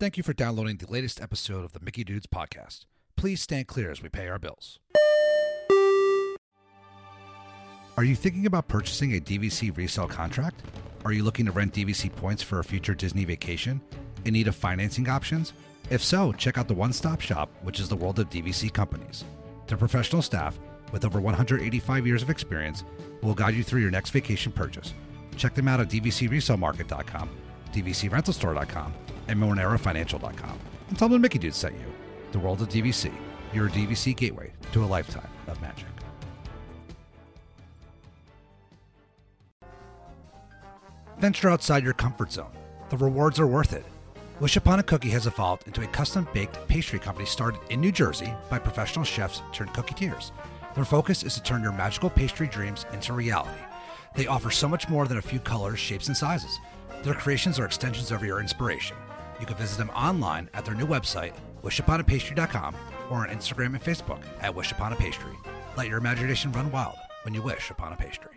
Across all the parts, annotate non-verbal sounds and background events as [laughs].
Thank you for downloading the latest episode of the Mickey Dudes podcast. Please stand clear as we pay our bills. Are you thinking about purchasing a DVC resale contract? Are you looking to rent DVC points for a future Disney vacation? In need of financing options? If so, check out the one stop shop, which is the world of DVC companies. Their professional staff, with over 185 years of experience, will guide you through your next vacation purchase. Check them out at dvcresalemarket.com, dvcrentalstore.com, and monerafinancial.com. And tell them Mickey Dude sent you. The world of DVC, your DVC gateway to a lifetime of magic. Venture outside your comfort zone. The rewards are worth it. Wish Upon a Cookie has evolved into a custom baked pastry company started in New Jersey by professional chefs turned cooketeers. Their focus is to turn your magical pastry dreams into reality. They offer so much more than a few colors, shapes, and sizes. Their creations are extensions of your inspiration. You can visit them online at their new website, wishuponapastry.com, or on Instagram and Facebook at Wish Upon a Pastry. Let your imagination run wild when you wish upon a pastry.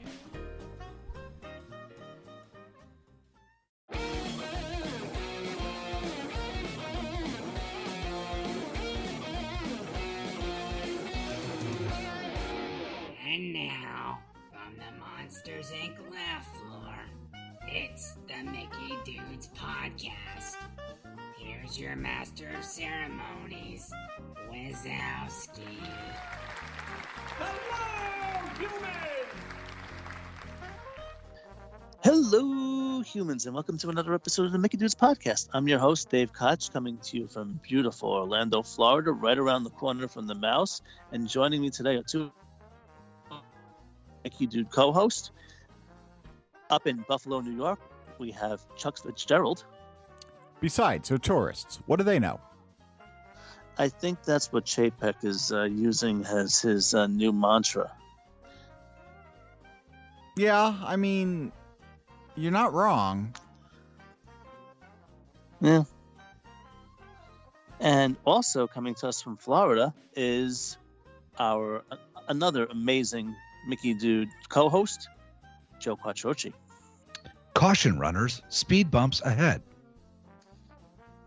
And now, from the Monsters Inc. laugh floor, it's the Mickey Dudes Podcast. Here's your master of ceremonies, Wazowski. Hello, humans! Hello, humans, and welcome to another episode of the Mickey Dudes podcast. I'm your host, Dave Koch, coming to you from beautiful Orlando, Florida, right around the corner from the mouse. And joining me today are two Mickey Dude co hosts. Up in Buffalo, New York, we have Chuck Fitzgerald. Besides, they're tourists. What do they know? I think that's what Chapek is uh, using as his uh, new mantra. Yeah, I mean, you're not wrong. Yeah. And also coming to us from Florida is our a- another amazing Mickey Dude co-host, Joe Quattrochi. Caution runners, speed bumps ahead.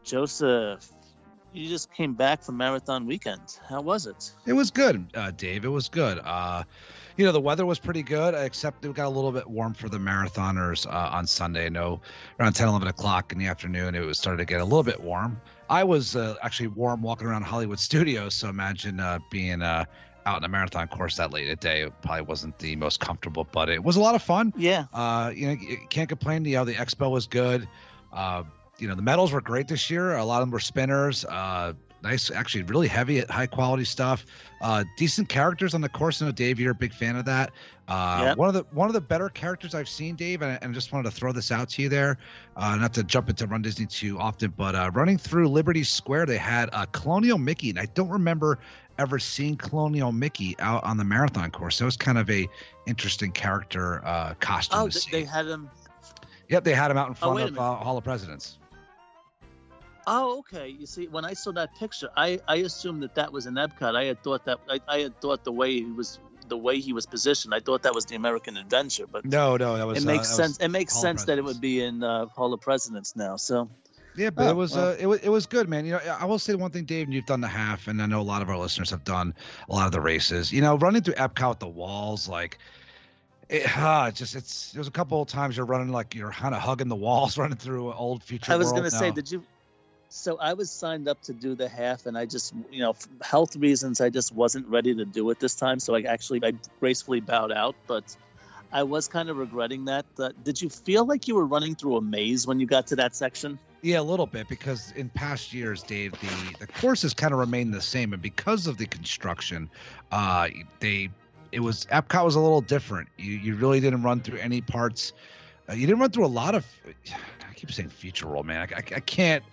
Joseph, you just came back from marathon weekend. How was it? It was good, uh, Dave. It was good. Uh, you know, the weather was pretty good, except it got a little bit warm for the marathoners uh, on Sunday. I know around 10, 11 o'clock in the afternoon, it was started to get a little bit warm. I was uh, actually warm walking around Hollywood Studios, so imagine uh, being uh, out in a marathon course that late at day. It probably wasn't the most comfortable, but it was a lot of fun. Yeah. Uh, you know, you can't complain. You know, the expo was good. Uh, you know, the medals were great this year. A lot of them were spinners. Uh, nice, actually, really heavy, high quality stuff. Uh, decent characters on the course. I know Dave, you're a big fan of that. Uh, Yep. One of the one of the better characters I've seen, Dave, and I, and I just wanted to throw this out to you there. Uh, not to jump into Run Disney too often, but uh, running through Liberty Square, they had a Colonial Mickey, and I don't remember ever seen Colonial Mickey out on the marathon course. That was kind of a interesting character uh, costume Oh, to th- see. they had him. Yep, they had him out in Oh, front a of uh, Hall of Presidents. Oh, okay. You see, when I saw that picture, I, I assumed that that was an Epcot. I had thought that I, I had thought the way he was the way he was positioned. I thought that was the American Adventure, but No, no, that was. it uh, makes that sense. It makes Hall sense that it would be in uh, Hall of Presidents now. So Yeah, but Oh, it was well. uh, it was it was good, man. You know, I will say one thing, Dave, and you've done the half, and I know a lot of our listeners have done a lot of the races. You know, running through Epcot with the walls, like. It, it's just it's there's a couple of times you're running like you're kind of hugging the walls [laughs] running through old future I was World going to say, did you? So I was signed up to do the half, and I just, you know, for health reasons, I just wasn't ready to do it this time. So I actually, I gracefully bowed out. But I was kind of regretting that. Uh, did you feel like you were running through a maze when you got to that section? Yeah, a little bit because in past years, Dave, the the courses kind of remained the same, and because of the construction, uh, they it was Epcot was a little different. You you really didn't run through any parts. Uh, you didn't run through a lot of. I keep saying Future World, man. I, I, I can't.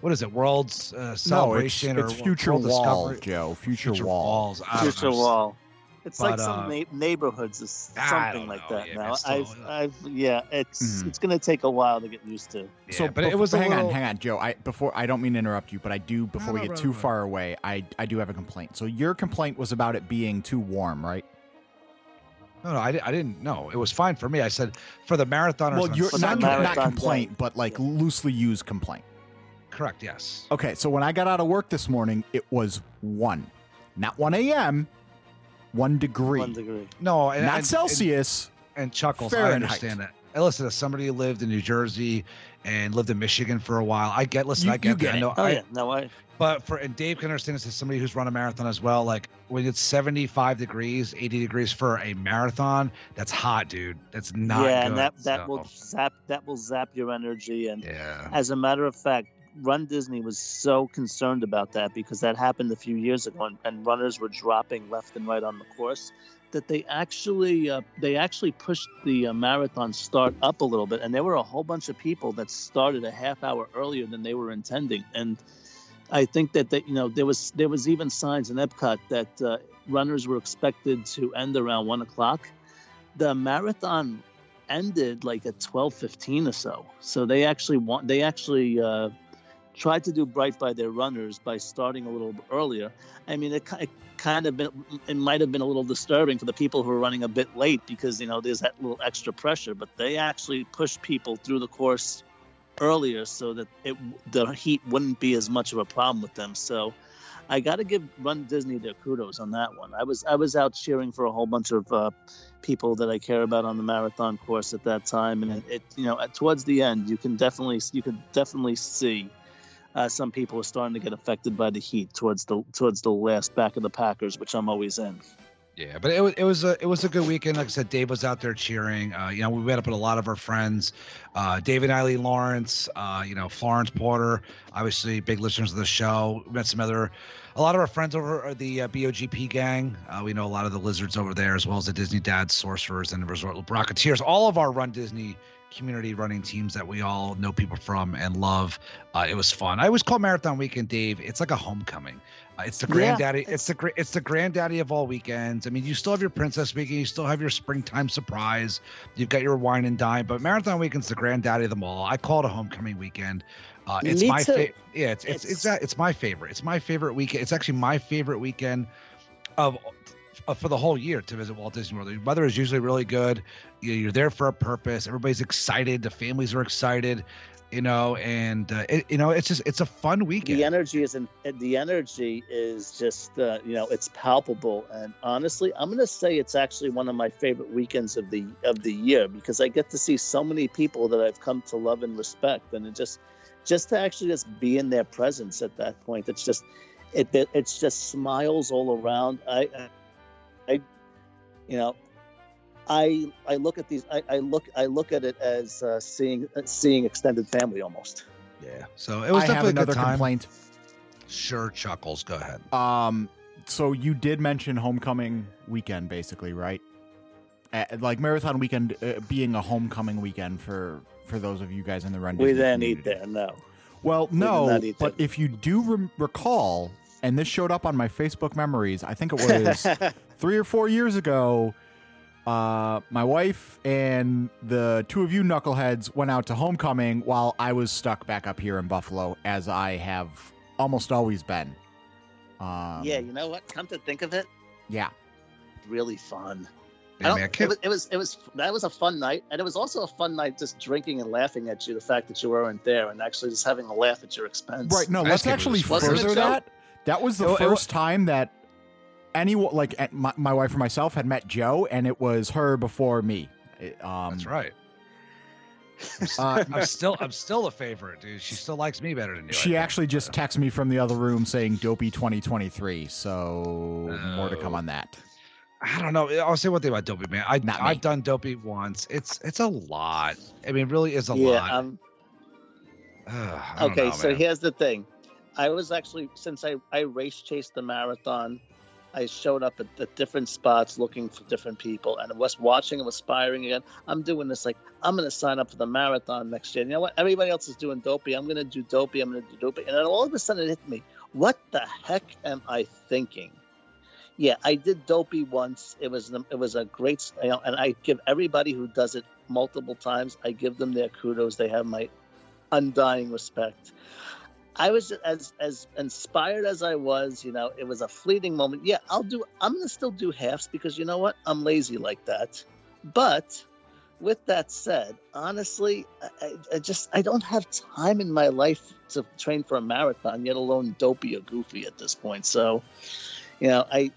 What is it? World's uh, No, it's, celebration it's or Future World Wall, Discovery? Joe. Future, Future Wall. Walls. Future know. Wall. It's like But, some uh, na- neighborhoods or something like know, that yeah, now. still, I've, uh, I've, yeah, it's Mhm. it's gonna take a while to get used to. Yeah, so, but it was a hang little, on, hang on, Joe. I before I don't mean to interrupt you, but I do before we get right, too right. far away. I I do have a complaint. So your complaint was about it being too warm, right? No, no, I, I didn't know. It was fine for me. I said for the marathoners. Well, on you're For not not complaint, day. but like Yeah. loosely used complaint. Correct. Yes. Okay, so when I got out of work this morning, it was one, not one a.m., one degree, One degree. No, and, not and- Celsius. And, and chuckles. I understand that. And listen, as somebody who lived in New Jersey and lived in Michigan for a while, I get. Listen, You- I get you that. get I know. Oh I, yeah, no, I But for and Dave can understand this as somebody who's run a marathon as well. Like when it's 75 degrees, 80 degrees for a marathon, that's hot, dude. That's not yeah, good. and that that so, will zap that will zap your energy. And Yeah. as a matter of fact, Run Disney was so concerned about that because that happened a few years ago, and, and runners were dropping left and right on the course. That they actually uh, they actually pushed the uh, marathon start up a little bit, and there were a whole bunch of people that started a half hour earlier than they were intending. And I think that that you know there was there was even signs in Epcot that uh, runners were expected to end around one o'clock. The marathon ended like at twelve fifteen or so. So they actually want they actually uh, tried to do right by their runners by starting a little earlier. I mean, it, it kind of been it might have been a little disturbing for the people who are running a bit late because you know there's that little extra pressure. But they actually pushed people through the course earlier so that it the heat wouldn't be as much of a problem with them. So. I got to give Run Disney their kudos on that one. I was I was out cheering for a whole bunch of uh, people that I care about on the marathon course at that time, and it, it you know at, towards the end you can definitely you could definitely see uh, some people are starting to get affected by the heat towards the towards the last back of the Packers, which I'm always in. Yeah, but it was it was a it was a good weekend. Like I said, Dave was out there cheering. Uh, you know, we met up with a lot of our friends, uh, David Eileen Lawrence, uh, you know, Florence Porter, obviously big listeners of the show. We met some other, a lot of our friends over the uh, BOGP gang. Uh, we know a lot of the lizards over there, as well as the Disney Dads, Sorcerers, and the Resort Rocketeers. All of our Run Disney community running teams that we all know people from and love. Uh, it was fun. I always call Marathon Weekend, Dave. It's like a homecoming. Uh, it's the Yeah, granddaddy. it's the it's the granddaddy of all weekends. I mean, you still have your Princess Weekend, you still have your springtime surprise, you've got your wine and dine, but Marathon Weekend's the granddaddy of them all. I call it a homecoming weekend. Uh, it's Me my favorite. Yeah, it's it's it's, It's- it's my favorite. It's my favorite weekend. It's actually my favorite weekend of. Uh, for the whole year to visit Walt Disney World, the weather is usually really good. You- You're there for a purpose. Everybody's excited. The families are excited, you know, and uh, it, you know it's just it's a fun weekend. The energy is in, the energy is just uh, you know it's palpable, and honestly, I'm gonna say it's actually one of my favorite weekends of the of the year because I get to see so many people that I've come to love and respect, and it just just to actually just be in their presence at that point, it's just it, it it's just smiles all around. I, I, I you know. I, I look at these I, I look I look at it as uh, seeing seeing extended family almost. Yeah. So it was I have definitely a another good time. complaint. Sure, chuckles. Go ahead. Um, so you did mention homecoming weekend, basically, right? Uh, like marathon weekend uh, being a homecoming weekend for for those of you guys in the run. We Disney didn't eat community. there, no. Well, did no, not but there. if you do rem- recall, and this showed up on my Facebook memories, I think it was [laughs] three or four years ago. Uh, my wife and the two of you knuckleheads went out to homecoming while I was stuck back up here in Buffalo, as I have almost always been. Um, yeah, you know what? Come to think of it, yeah. really fun. I Yeah, don't- man, it, was, it was it was that was a fun night, and it was also a fun night just drinking and laughing at you. The fact that you weren't there and actually just having a laugh at your expense. Right. No, I let's actually was fun. Wasn't it, further that. That was the It- it wa- first time that anyone, like uh, my, my wife or myself, had met Joe, and it was her before me. It, um, That's right. Uh, I'm still I'm still a favorite, dude. She still likes me better than you. She actually just texted me from the other room saying "Dopey 2023," so more to come Oh. on that. I don't know. I'll say one thing about Dopey, man. I Not me. I've done Dopey once. It's it's a lot. I mean, it really is a yeah. lot. Um, [sighs] Ugh, okay, know, so man. here's the thing. I was actually since I I race chased the marathon. I showed up at the different spots looking for different people, and was watching and aspiring again. I'm doing this like I'm going to sign up for the marathon next year. You know what? Everybody else is doing dopey. I'm going to do dopey. I'm going to do dopey, and then all of a sudden it hit me. What the heck am I thinking? Yeah, I did dopey once. It was it was a great, you know, and I give everybody who does it multiple times. I give them their kudos. They have my undying respect. I was as as inspired as I was, you know, it was a fleeting moment. Yeah, I'll do I'm gonna still do halves because you know what? I'm lazy like that. But with that said, honestly, I, I just I don't have time in my life to train for a marathon, yet alone dopey or goofy at this point. So, you know, I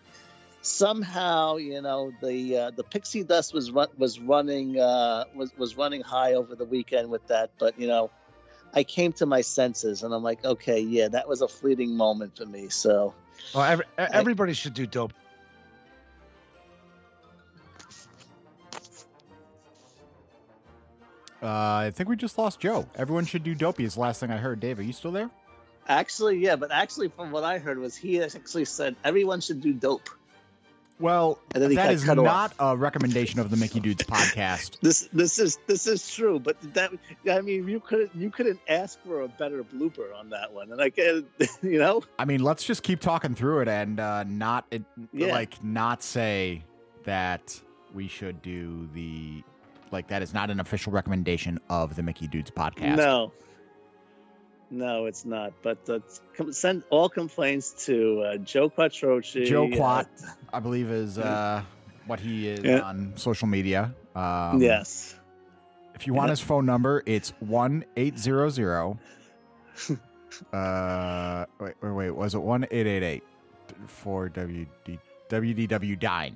somehow, you know, the uh, the pixie dust was run, was running uh, was was running high over the weekend with that, but you know, I came to my senses and I'm like, okay, yeah, that was a fleeting moment for me. So, Well, every, everybody should do dope. Uh, I think we just lost Joe. Everyone should do dopey. Is the last thing I heard. Dave, are you still there? actually, yeah, but actually, from what I heard was he actually said everyone should do dope. Well, And then he that is not off. a recommendation of the Mickey Dudes [laughs] podcast. This this is this is true, but that I mean you couldn't you couldn't ask for a better blooper on that one, and I can [laughs] you know I mean, let's just keep talking through it and uh, not it, Yeah. like not say that we should do the like that is not an official recommendation of the Mickey Dudes podcast. no, no, it's not. But uh, com- send all complaints to uh, Joe Quattrochi. Joe Quat, I believe, is uh, what he is Yeah. on social media. Um, yes, If you want his phone number, it's one eight zero zero. [laughs] Uh, wait, wait, wait. Was it one eight eight eight for WD WDW Dine?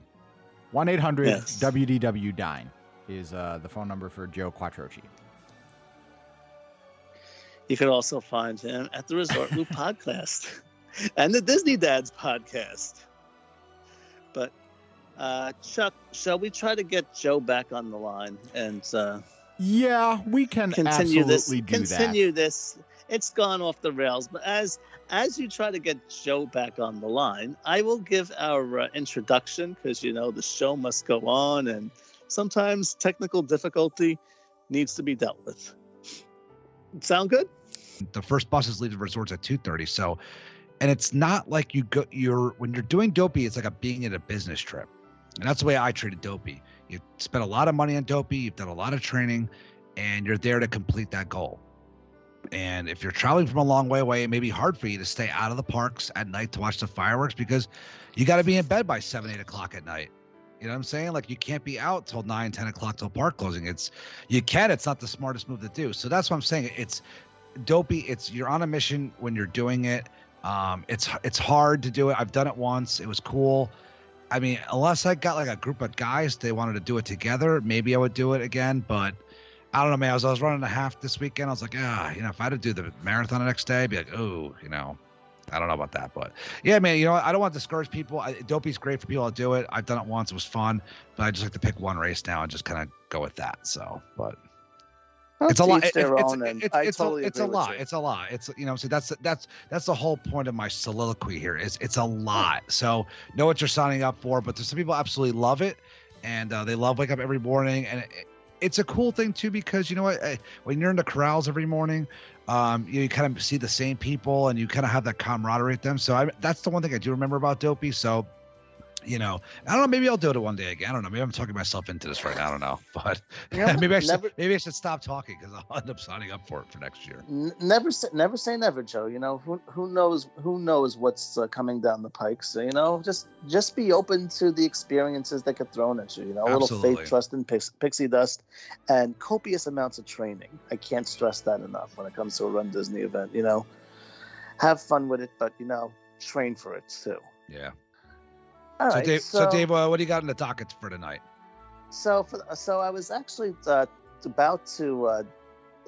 One eight hundred WDW Dine is uh, the phone number for Joe Quattrochi. You can also find him at the Resort Loop [laughs] podcast and the Disney Dads podcast. But uh, Chuck, shall we try to get Joe back on the line and? Uh, Yeah, we can continue this absolutely do continue this it's gone off the rails but as as you try to get joe back on the line i will give our uh, introduction because you know the show must go on and sometimes technical difficulty needs to be dealt with sound good the first buses leave the resorts at 2.30 so and it's not like you go you're when you're doing dopey it's like a being in a business trip. And that's the way i treated dopey. You spent a lot of money on dopey you've done a lot of training and you're there to complete that goal. And if you're traveling from a long way away it may be hard for you to stay out of the parks at night to watch the fireworks because you got to be in bed by 7 8 o'clock at night. You know what i'm saying? Like you can't be out till 9 10 o'clock till park closing. It's you can it's not the smartest move to do. So that's what i'm saying. It's dopey it's you're on a mission when you're doing it. Um it's it's hard to do it. I've done it once. It was cool. I mean unless i got like a group of guys they wanted to do it together maybe i would do it again but i don't know man. I was, I was running a half this weekend. I was like ah you know if i had to do the marathon the next day I'd be like oh you know i don't know about that but yeah man you know i don't want to discourage people. I, dopey's great for people to do it. I've done it once. It was fun but i just like to pick one race now and just kind of go with that so but it's a lot. It- it's, it's, I it's totally a, it's a lot. you. It's a lot. It's you know. So that's that's that's the whole point of my soliloquy here. Is it's a lot. So know what you're signing up for. But there's some people absolutely love it, and uh, they love wake up every morning, and it, it's a cool thing too because you know what? eh, When you're in the corrals every morning, um, you, you kind of see the same people, and you kind of have that camaraderie with them. So I, that's the one thing I do remember about Dopey. So. You know, I don't know. Maybe I'll do it one day again. I don't know. Maybe I'm talking myself into this right now. I don't know, [laughs] but [laughs] maybe I should never- maybe I should stop talking because I'll [laughs] end up signing up for it for next year. N- never say never say never joe you know who, who knows who knows what's uh, coming down the pike so you know just just be open to the experiences that get thrown at you you know a little faith trust in pix- pixie dust and copious amounts of training i can't stress that enough when it comes to a run disney event you know have fun with it but you know train for it too Yeah. All so, right, Dave, so, Dave, uh, what do you got in the dockets for tonight? So, for, so I was actually uh, about to uh,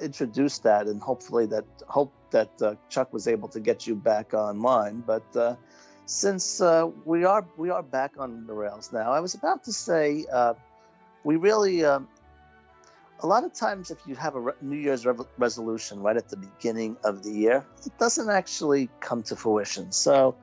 introduce that, and hopefully that hope that uh, Chuck was able to get you back online. But uh, since uh, we are we are back on the rails now, I was about to say uh, we really. Um, a lot of times, if you have a re- New Year's rev- resolution right at the beginning of the year, it doesn't actually come to fruition. So,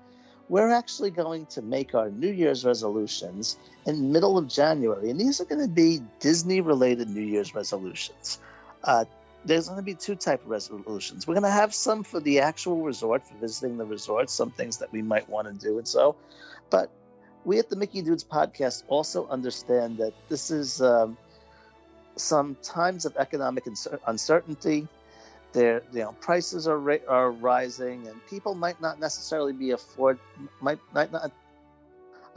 we're actually going to make our New Year's resolutions in middle of January, and these are going to be Disney-related New Year's resolutions. Uh, there's going to be two type of resolutions. We're going to have some for the actual resort, for visiting the resort, some things that we might want to do, and so. But we at the Mickey Dudes podcast also understand that this is um, some times of economic uncertainty. There, you know, prices are ra- are rising, and people might not necessarily be afford might might not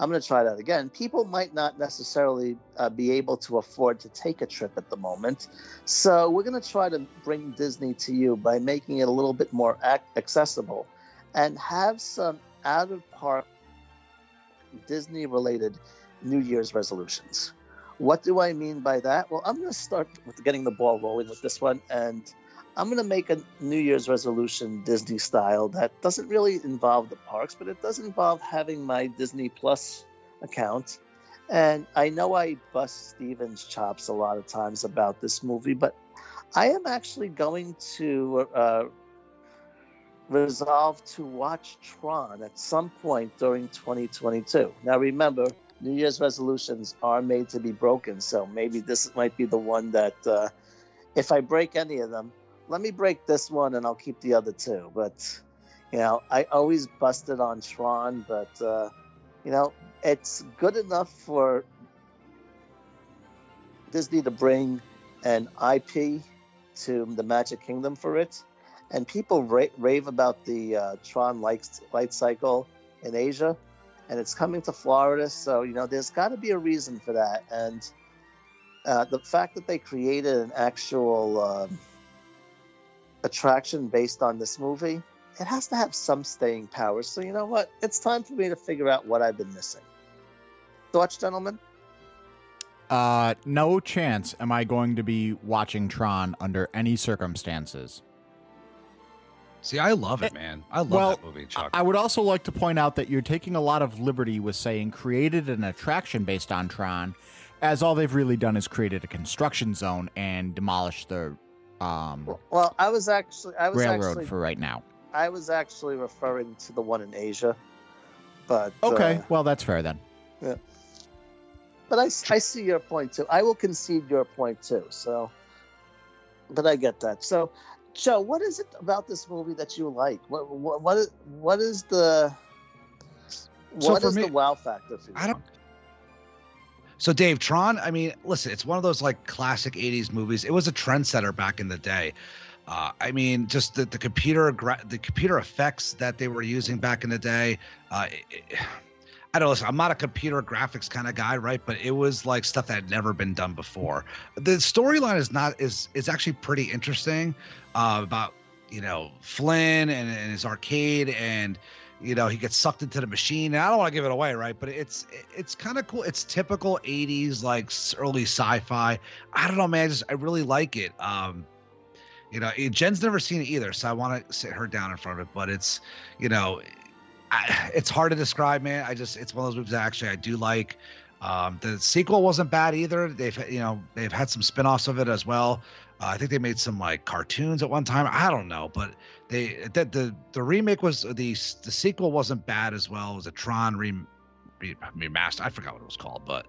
I'm going to try that again. People might not necessarily uh, be able to afford to take a trip at the moment. So we're going to try to bring Disney to you by making it a little bit more ac- accessible and have some out of park Disney related New Year's resolutions. What do I mean by that? Well, I'm going to start with getting the ball rolling with this one. And I'm going to make a New Year's resolution Disney style that doesn't really involve the parks, but it does involve having my Disney Plus account. And I know I bust Steven's chops a lot of times about this movie, but I am actually going to uh, resolve to watch Tron at some point during 2022. Now, remember, New Year's resolutions are made to be broken, so maybe this might be the one that, uh, if I break any of them, let me break this one and I'll keep the other two. But you know, I always busted on Tron, but uh, you know, it's good enough for Disney to bring an IP to the Magic Kingdom for it, and people ra- rave about the uh, Tron light, light cycle in Asia, and it's coming to Florida. So you know, there's got to be a reason for that, and uh, the fact that they created an actual um, attraction based on this movie, it has to have some staying power. So you know what? It's time for me to figure out what I've been missing. Thoughts, gentlemen? Uh, no chance am I going to be watching Tron under any circumstances. See, I love it, man. I love well, that movie, Chuck. I would also like to point out that you're taking a lot of liberty with saying created an attraction based on Tron, as all they've really done is created a construction zone and demolished the um, Well, I was actually I was railroad actually for right now. I was actually referring to the one in Asia, but Okay, uh, well that's fair then. Yeah, but I, I see your point too. I will concede your point too. So, but I get that. So, Joe, what is it about this movie that you like? What what what is, what is the So what for is me- the wow factor for you? I don't. So Dave Tron, I mean, listen, it's one of those like classic '80s movies. It was a trendsetter back in the day. Uh, I mean, just the, the computer gra- the computer effects that they were using back in the day. Uh, it- I don't. Listen, I'm not a computer graphics kind of guy, right? But it was like stuff that had never been done before. The storyline is not is is actually pretty interesting uh, about you know Flynn and, and his arcade and you know he gets sucked into the machine and i don't want to give it away right? But it's it's kind of cool. It's typical 80s like early sci-fi. I don't know man I just i really like it. Um you know jen's never seen it either so i want to sit her down in front of it but it's you know I, it's hard to describe man. I just it's one of those movies actually i do like. Um the sequel wasn't bad either. They've you know they've had some spin-offs of it as well. Uh, i think they made some like cartoons at one time. I don't know but they that the the remake was the the sequel wasn't bad as well. It was a Tron rem, re, remaster. I forgot what it was called, but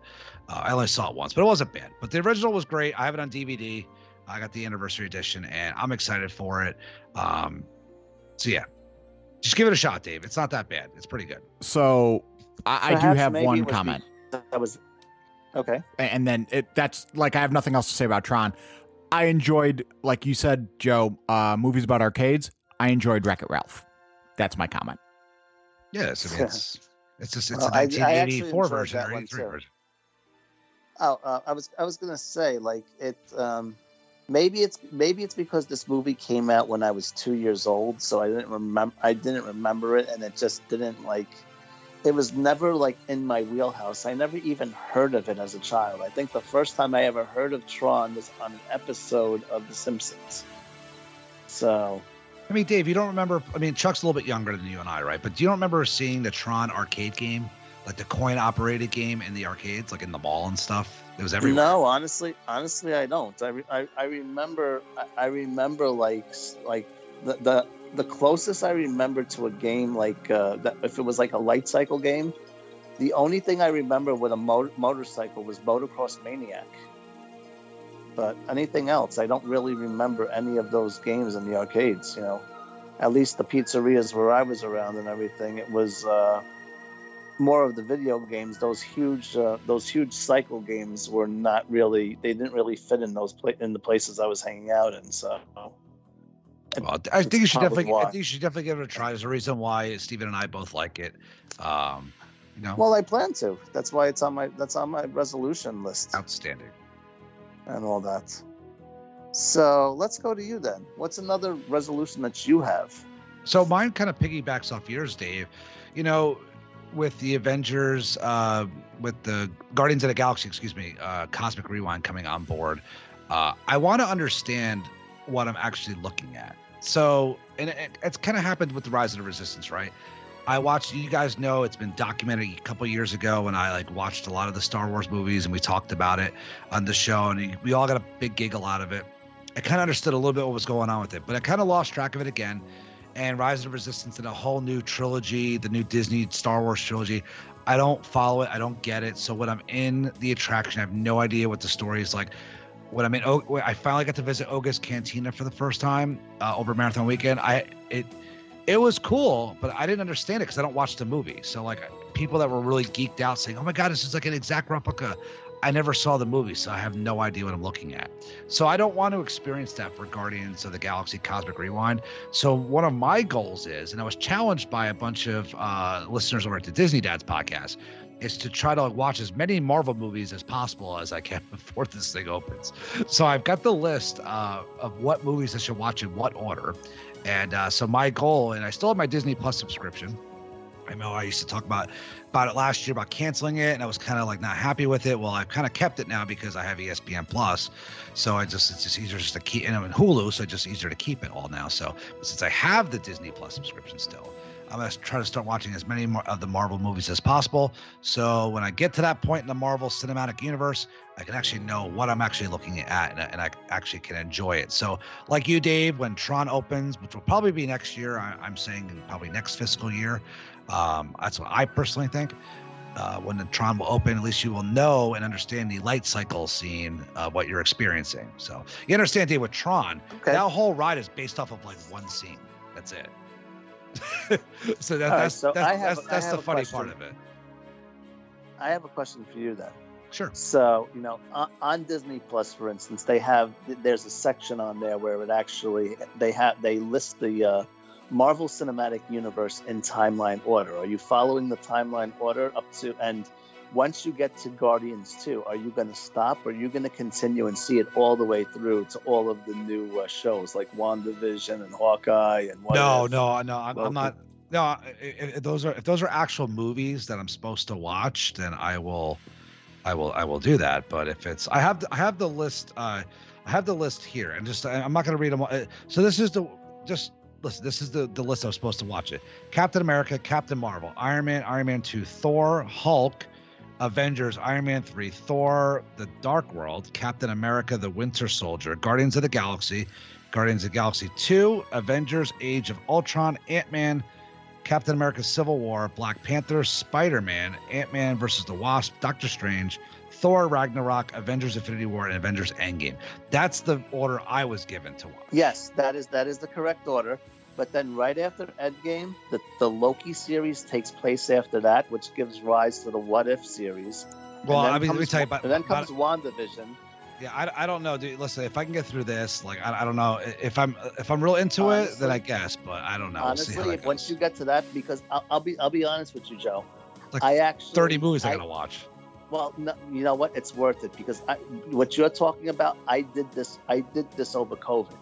uh, I only saw it once, but it wasn't bad. But the original was great. I have it on DVD. I got the anniversary edition, and I'm excited for it. Um, so yeah, just give it a shot, Dave. It's not that bad. It's pretty good. So I, I do have one was be- comment, That was okay. And then it that's like I have nothing else to say about Tron. I enjoyed, like you said, Joe, uh, movies about arcades. I enjoyed Wreck It Ralph. That's my comment. Yes, I mean, it's [laughs] it's just it's Well, a I- I actually 1984 enjoyed version or 83 version. Oh, uh, I was I was gonna say like it. Um, maybe it's maybe it's because this movie came out when I was two years old, so I didn't remember I didn't remember it, and it just didn't like. It was never like in my wheelhouse. I never even heard of it as a child. I think the first time I ever heard of Tron was on an episode of The Simpsons. So I mean, Dave, you don't remember? I mean, Chuck's a little bit younger than you and I, right? But do you remember seeing the Tron arcade game, like the coin-operated game in the arcades, like in the mall and stuff? It was everywhere. No, honestly, honestly, I don't. I, re- I, I remember, I, I remember like, like the, the the closest I remember to a game like uh, that, if it was like a light cycle game, the only thing I remember with a mo- motorcycle was Motocross Maniac. But anything else, I don't really remember any of those games in the arcades. You know, at least the pizzerias where I was around and everything, it was. Uh, more of the video games those huge uh, those huge cycle games were not really they didn't really fit in those pla- in the places I was hanging out in so Well, I think you should definitely. I think you should definitely give it a try. There's a reason why Stephen and I both like it. Um, You know, Well, I plan to. That's why it's on my that's on my resolution list outstanding. And all that. So let's go to you then. What's another resolution that you have? So mine kind of piggybacks off yours, Dave. You know, with the Avengers, uh, with the Guardians of the Galaxy, excuse me, uh, Cosmic Rewind coming on board, uh, I want to understand what I'm actually looking at. So, and it, it's kind of happened with the Rise of the Resistance, right? I watched. You guys know it's been documented a couple years ago when I like watched a lot of the Star Wars movies and we talked about it on the show, and we all got a big giggle out of it. I kind of understood a little bit what was going on with it, but I kind of lost track of it again and Rise of the Resistance and a whole new trilogy, the new Disney Star Wars trilogy. I don't follow it. I don't get it. So when I'm in the attraction, I have no idea what the story is like. When I'm in, I finally got to visit Oga's Cantina for the first time uh, over Marathon Weekend. I it it was cool, but I didn't understand it because I don't watch the movie. So like people that were really geeked out saying, "Oh my god, this is like an exact replica." I never saw the movie, so I have no idea what I'm looking at. So I don't want to experience that for Guardians of the Galaxy Cosmic Rewind. So one of my goals is, and I was challenged by a bunch of uh, listeners over at the Disney Dads podcast, is to try to watch as many Marvel movies as possible as I can [laughs] before this thing opens. So I've got the list uh, of what movies I should watch in what order. And uh, so my goal, and I still have my Disney Plus subscription. I know I used to talk about about it last year about canceling it, and I was kind of like not happy with it. Well, I've kind of kept it now because I have ESPN Plus, so I just it's just easier just to keep. And I'm in Hulu, so it's just easier to keep it all now. So since I have the Disney Plus subscription still, I'm gonna try to start watching as many of the Marvel movies as possible. So when I get to that point in the Marvel Cinematic Universe, I can actually know what I'm actually looking at, and, and I actually can enjoy it. So like you, Dave, when Tron opens, which will probably be next year, I, I'm saying probably next fiscal year. Um, that's what I personally think. Uh, when the Tron will open, at least you will know and understand the light cycle scene, uh, what you're experiencing. So you understand, Dave, with Tron, Okay. that whole ride is based off of like one scene. That's it. [laughs] so that, All right, that's so that's, have- that's, that's the funny question. part of it. I have a question for you then. Sure. So, you know, on, on Disney Plus, for instance, they have there's a section on there where it actually they have they list the uh, Marvel Cinematic Universe in timeline order. Are you following the timeline order up to and once you get to Guardians 2, are you going to stop or are you going to continue and see it all the way through to all of the new uh, shows like WandaVision and Hawkeye and what No, if? no, no. I'm, I'm not. No, if, if those are if those are actual movies that I'm supposed to watch, then I will, I will, I will do that. But if it's, I have, the, I have the list. Uh, I have the list here, and just I'm not going to read them. all. Uh, So this is the just listen. This is the the list I was supposed to watch it. Captain America, Captain Marvel, Iron Man, Iron Man Two, Thor, Hulk. Avengers, Iron Man 3, Thor, The Dark World, Captain America, The Winter Soldier, Guardians of the Galaxy, Guardians of the Galaxy 2, Avengers, Age of Ultron, Ant Man, Captain America Civil War, Black Panther, Spider Man, Ant Man versus the Wasp, Doctor Strange, Thor Ragnarok, Avengers Infinity War, and Avengers Endgame. That's the order I was given to watch. Yes, that is that is the correct order. But then right after Endgame, the, the Loki series takes place after that, which gives rise to the What If series. Well, I mean, let me comes- tell you about. And then about- comes WandaVision. yeah, I, I don't know, dude. Listen, if I can get through this, like, I, I don't know if I'm if I'm real into it, then I guess. But I don't know. We'll Honestly, once you get to that, because I'll, I'll be I'll be honest with you, Joe. Like I actually 30 movies I, I gotta watch. Well, no, you know what? It's worth it because I, what you're talking about, I did this. I did this over COVID.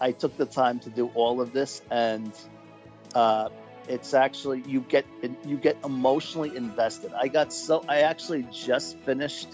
I took the time to do all of this, and uh, it's actually you get you get emotionally invested. I got so I actually just finished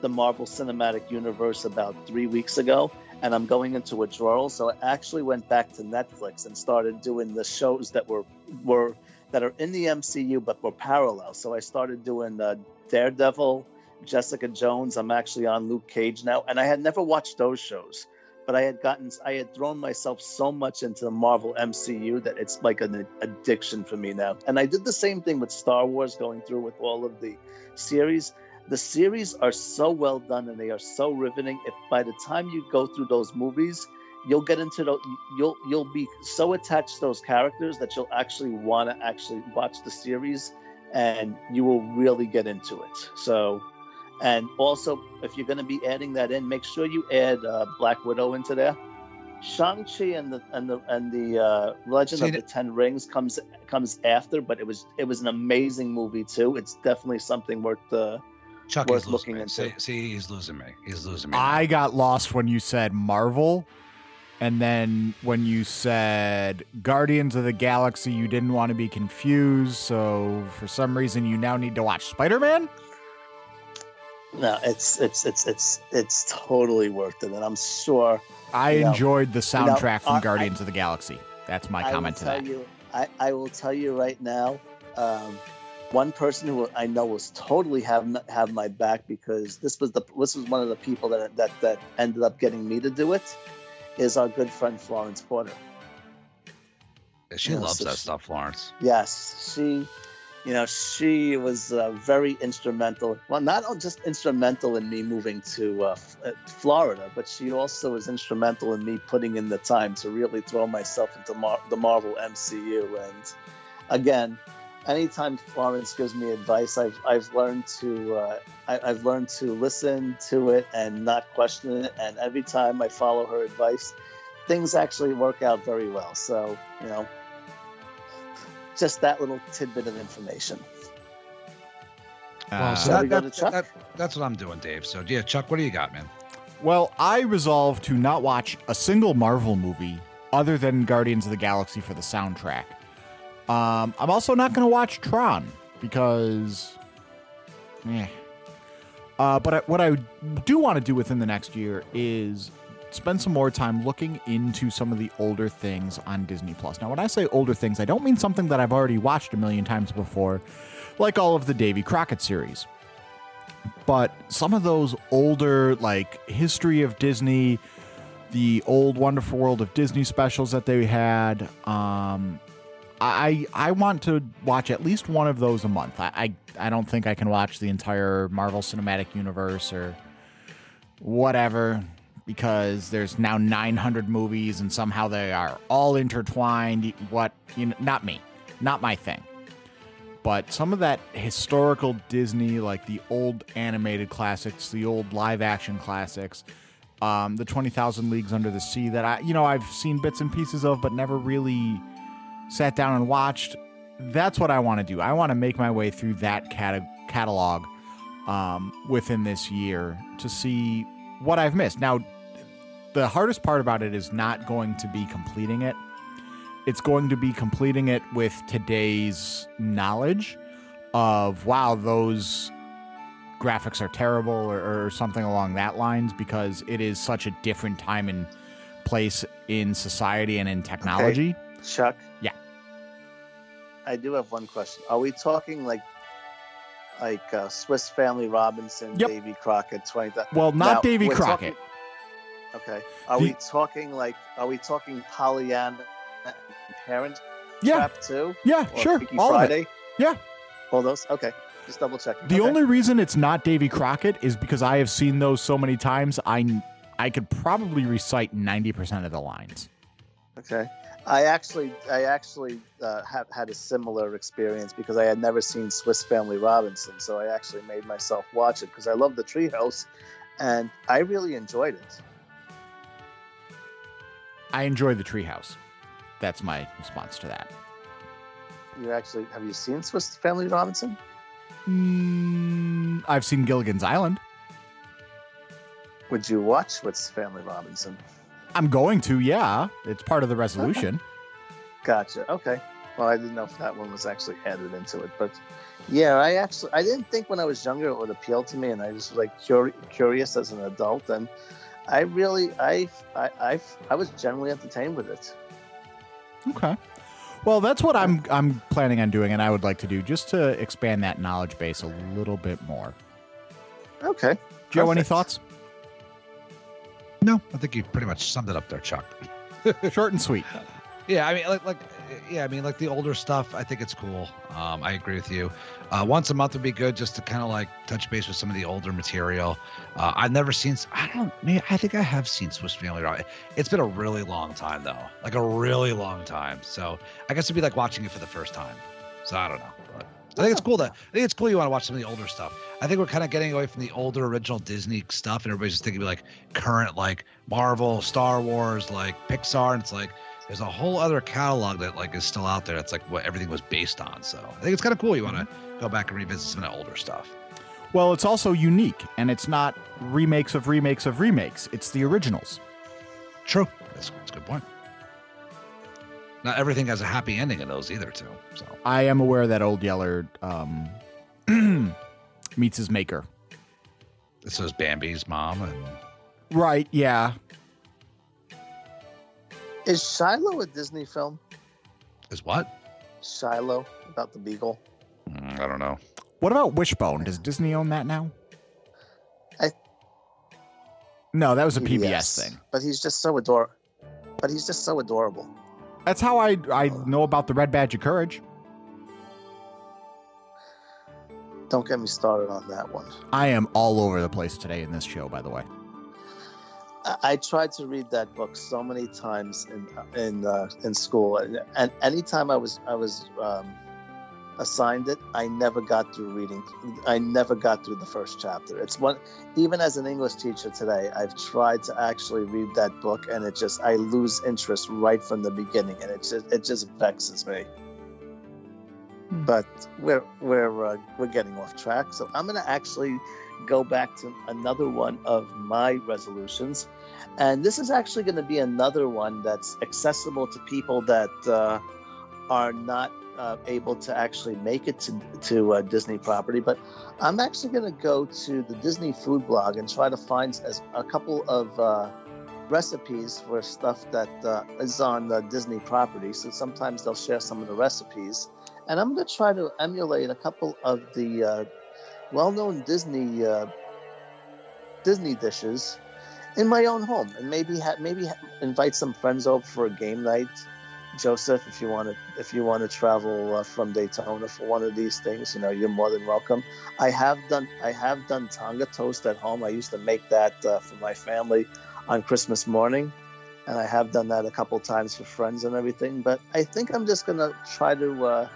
the Marvel Cinematic Universe about three weeks ago, and I'm going into withdrawal. So I actually went back to Netflix and started doing the shows that were were that are in the MCU but were parallel. So I started doing uh, Daredevil, Jessica Jones. I'm actually on Luke Cage now, and I had never watched those shows, but I had gotten, I had thrown myself so much into the Marvel MCU that it's like an addiction for me now. And I did the same thing with Star Wars, going through with all of the series. The series are so well done and they are so riveting. If by the time you go through those movies, you'll get into the you'll you'll be so attached to those characters that you'll actually want to actually watch the series and you will really get into it so and also if you're going to be adding that in make sure you add uh, black widow into there Shang Chi and the and the and the uh, Legend See, of the Ten Rings comes comes after, but it was it was an amazing movie too. It's definitely something worth the. Chuck Worth is looking me. into. See, see, he's losing me. He's losing me. I got lost when you said Marvel. And then when you said Guardians of the Galaxy, you didn't want to be confused. So for some reason, you now need to watch Spider Man? No, it's it's it's it's it's totally worth it, and I'm sure. I You know, enjoyed the you know, soundtrack from I- Guardians of the Galaxy. That's my I comment will to that. you, I, I will tell you right now. Um, one person who I know was totally have have my back because this was the this was one of the people that that that ended up getting me to do it. Is our good friend Florence Porter. she Yeah, loves so that she- stuff, Florence. Yes, she, you know, she was uh, very instrumental. Well, not just instrumental in me moving to uh, uh, Florida, but she also was instrumental in me putting in the time to really throw myself into Mar- the Marvel MCU. And again, anytime Florence gives me advice, I've I've learned to uh, I, I've learned to listen to it and not question it. And every time I follow her advice, things actually work out very well. So you know just that little tidbit of information. Well, Uh, so that, we that- Chuck? that- that's what I'm doing, Dave. So yeah, Chuck, what do you got, man? Well, I resolved to not watch a single Marvel movie other than Guardians of the Galaxy for the soundtrack. Um, I'm also not going to watch Tron because, yeah. Uh, but I, what I do want to do within the next year is spend some more time looking into some of the older things on Disney Plus. Now, when I say older things, I don't mean something that I've already watched a million times before, like all of the Davy Crockett series. But some of those older like history of disney the old wonderful world of disney specials that they had um i i want to watch at least one of those a month. I i, I don't think i can watch the entire marvel cinematic universe or whatever because there's now 900 movies and somehow they are all intertwined what you know not me not my thing but some of that historical Disney, like the old animated classics, the old live action classics, um, the 20,000 Leagues Under the Sea that I, you know, I've seen bits and pieces of, but never really sat down and watched. That's what I want to do. I want to make my way through that cata- catalog um, within this year to see what I've missed. Now, the hardest part about it is not going to be completing it it's going to be completing it with today's knowledge of wow those graphics are terrible or, or something along that lines because it is such a different time and place in society and in technology Chuck? Yeah. I do have one question. Are we talking like like uh, Swiss Family Robinson, Yep. Davy Crockett, twenty? Well not Now, davy crockett talking- okay. Are The- we talking like? Are we talking Pollyanna and Parent yeah Trap too? yeah Or sure Freaky all of it Yeah. All those? Okay. Just double checking. the Okay. only reason it's not davy crockett is because i have seen those so many times i i could probably recite 90% of the lines Okay. I actually, I actually uh, have had a similar experience because I had never seen Swiss Family Robinson, so I actually made myself watch it because I love the Treehouse, and I really enjoyed it. I enjoy the treehouse that's my response to that You actually have you seen Swiss Family Robinson? Mm, I've seen Gilligan's Island. Would you watch Swiss Family Robinson? I'm going to, yeah. It's part of the resolution. Gotcha. Okay. Well, I didn't know if that one was actually added into it, but yeah, I actually I didn't think when I was younger it would appeal to me, and I just was like curi- curious as an adult, and I really I I I, I was generally entertained with it. Okay. Well, that's what I'm I'm planning on doing, and I would like to do just to expand that knowledge base a little bit more. Okay. Joe, any thoughts? No, I think you pretty much summed it up there, Chuck. [laughs] Short and sweet. Yeah, I mean, like, like, yeah, I mean, like the older stuff. I think it's cool. Um, I agree with you. Uh, once a month would be good, just to kind of like touch base with some of the older material. Uh, I've never seen. I don't. Maybe, I think I have seen Swiss Family Robinson. It's been a really long time though, like a really long time. So I guess it'd be like watching it for the first time. So I don't know. But I think it's cool that I think it's cool you want to watch some of the older stuff. I think we're kind of getting away from the older original Disney stuff, and everybody's just thinking like current like Marvel, Star Wars, like Pixar, and it's like there's a whole other catalog that like is still out there. That's like what everything was based on. So I think it's kind of cool. You want to go back and revisit some of the older stuff. Well, it's also unique, and it's not remakes of remakes of remakes. It's the originals. True. That's, that's a good point. Not everything has a happy ending in those either, too. So I am aware that Old Yeller um, [clears throat] meets his maker. this is Bambi's mom, and Right? Yeah. Is Shiloh a Disney film? is what? Shiloh about the beagle. Mm, I don't know. What about Wishbone? Does Disney own that now? I- No, that was a PBS Yes. thing. But he's just so adorable. But he's just so adorable. That's how I I know about the Red Badge of Courage. Don't get me started on that one. I am all over the place today in this show, by the way. I, tried to read that book so many times in in uh, in school, and, and anytime I was I was um, assigned it, I never got through reading. I never got through the first chapter. It's one even as an English teacher today, I've tried to actually read that book, and it just I lose interest right from the beginning, and it just it just vexes me. Hmm. But we're we're uh, we're getting off track, so I'm gonna actually go back to another one of my resolutions. And this is actually going to be another one that's accessible to people that uh, are not uh, able to actually make it to, to uh, Disney property. But I'm actually going to go to the Disney food blog and try to find as a couple of uh, recipes for stuff that uh, is on uh, Disney property. So sometimes they'll share some of the recipes. And I'm going to try to emulate a couple of the uh, well-known Disney uh, Disney dishes in my own home, and maybe ha- maybe ha- invite some friends over for a game night. Joseph, if you want to if you want to travel uh, from Daytona for one of these things, you know you're more than welcome. I have done I have done tonga toast at home. I used to make that uh, for my family on Christmas morning, and I have done that a couple times for friends and everything. But I think I'm just gonna try to uh,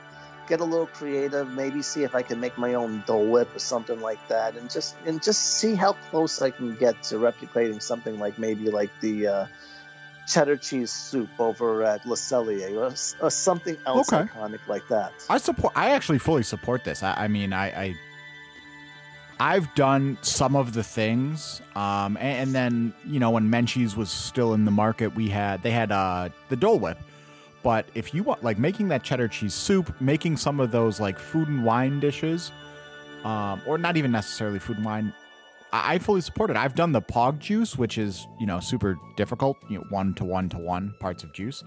get a little creative, maybe see if I can make my own Dole Whip or something like that, and just and just see how close I can get to replicating something like maybe like the uh, cheddar cheese soup over at Le Cellier or, or something else Okay. iconic like that. I support. I actually fully support this. I, I mean, I, I, I've done some of the things, um, and, and then you know when Menchie's was still in the market, we had they had uh the Dole Whip. But if you want, like making that cheddar cheese soup, making some of those like food and wine dishes, um, or not even necessarily food and wine, I, I fully support it. I've done the pog juice, which is you know super difficult, you know one to one to one parts of juice.